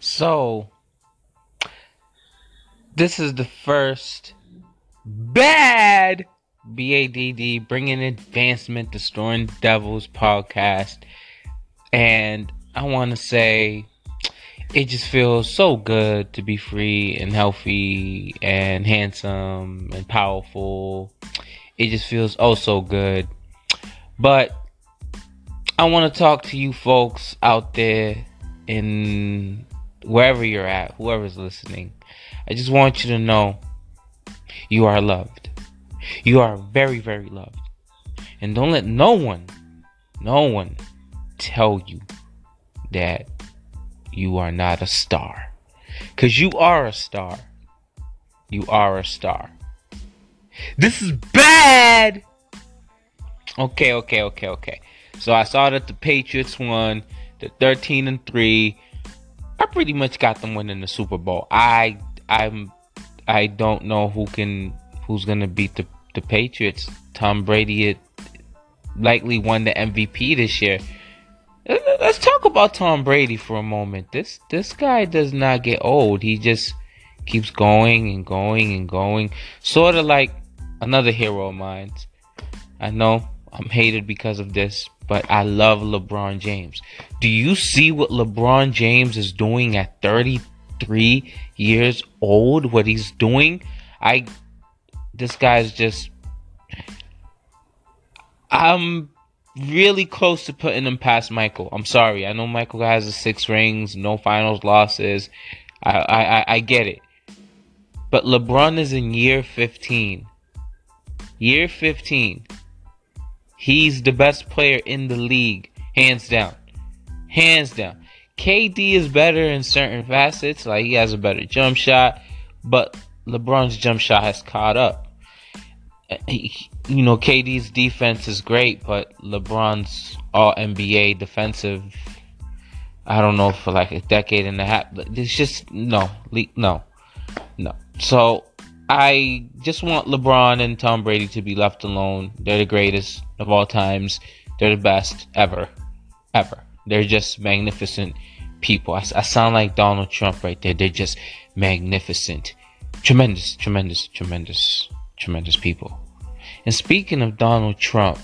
So, this is the first bad BADD bringing advancement, destroying devils podcast. And I want to say it just feels so good to be free and healthy and handsome and powerful. It just feels oh so good. But I want to talk to you folks out there in wherever you're at, whoever's listening. I just want you to know you are loved. You are very, very loved. And don't let no one, no one tell you that you are not a star. Because you are a star. You are a star. This is bad! Okay, okay, okay, okay. So I saw that the Patriots won, the 13 and 3. I pretty much got them winning the Super Bowl. I I'm I don't know who can who's gonna beat the the Patriots. Tom Brady likely won the MVP this year. Uh, let's talk about Tom Brady for a moment. This this guy does not get old. He just keeps going and going and going. Sort of like another hero of mine. I know I'm hated because of this, but I love LeBron James. Do you see what LeBron James is doing at 33 years old? What he's doing? I this guy's just I'm really close to putting him past Michael. I'm sorry. I know Michael has the six rings, no finals losses. I, I, I get it. But LeBron is in year 15. Year 15. He's the best player in the league, hands down. Hands down. KD is better in certain facets, like he has a better jump shot, but LeBron's jump shot has caught up uh, you know, KD's defense is great, but LeBron's all NBA defensive. I don't know for like a decade and a half. It's just no, no, no. So I just want LeBron and Tom Brady to be left alone. They're the greatest of all times. They're the best ever, ever. They're just magnificent people. I, I sound like Donald Trump right there. They're just magnificent, tremendous, tremendous, tremendous tremendous people. And speaking of Donald Trump,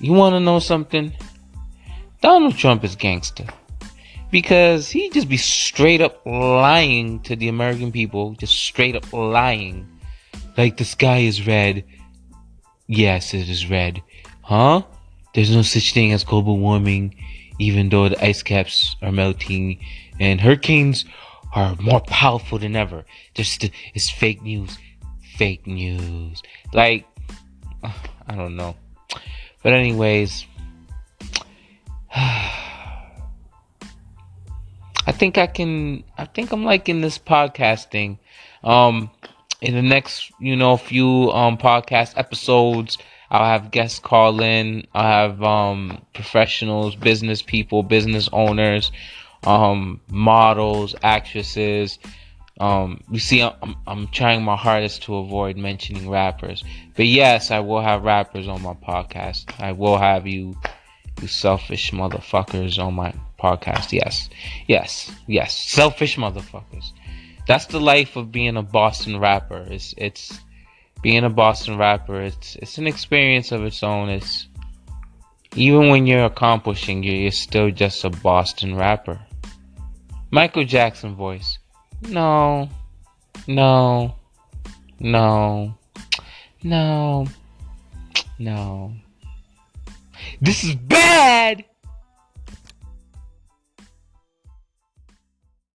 you want to know something? Donald Trump is gangster. Because he just be straight up lying to the American people, just straight up lying. Like the sky is red. Yes, it is red. Huh? There's no such thing as global warming, even though the ice caps are melting and hurricanes are more powerful than ever. Just it's fake news fake news. Like, I don't know. But, anyways, think I can, I think I'm liking this podcasting. Um, in the next, you know, few um podcast episodes, I'll have guests call in. I'll have um professionals, business people, business owners, um models, actresses, um, you see, I'm, I'm trying my hardest to avoid mentioning rappers, but yes, I will have rappers on my podcast. I will have you, you selfish motherfuckers on my podcast. Yes, yes, yes, selfish motherfuckers. That's the life of being a Boston rapper. It's it's being a Boston rapper. It's it's an experience of its own. It's even when you're accomplishing, you're, you're still just a Boston rapper. Michael Jackson voice. No. No. No. No. No. This is bad!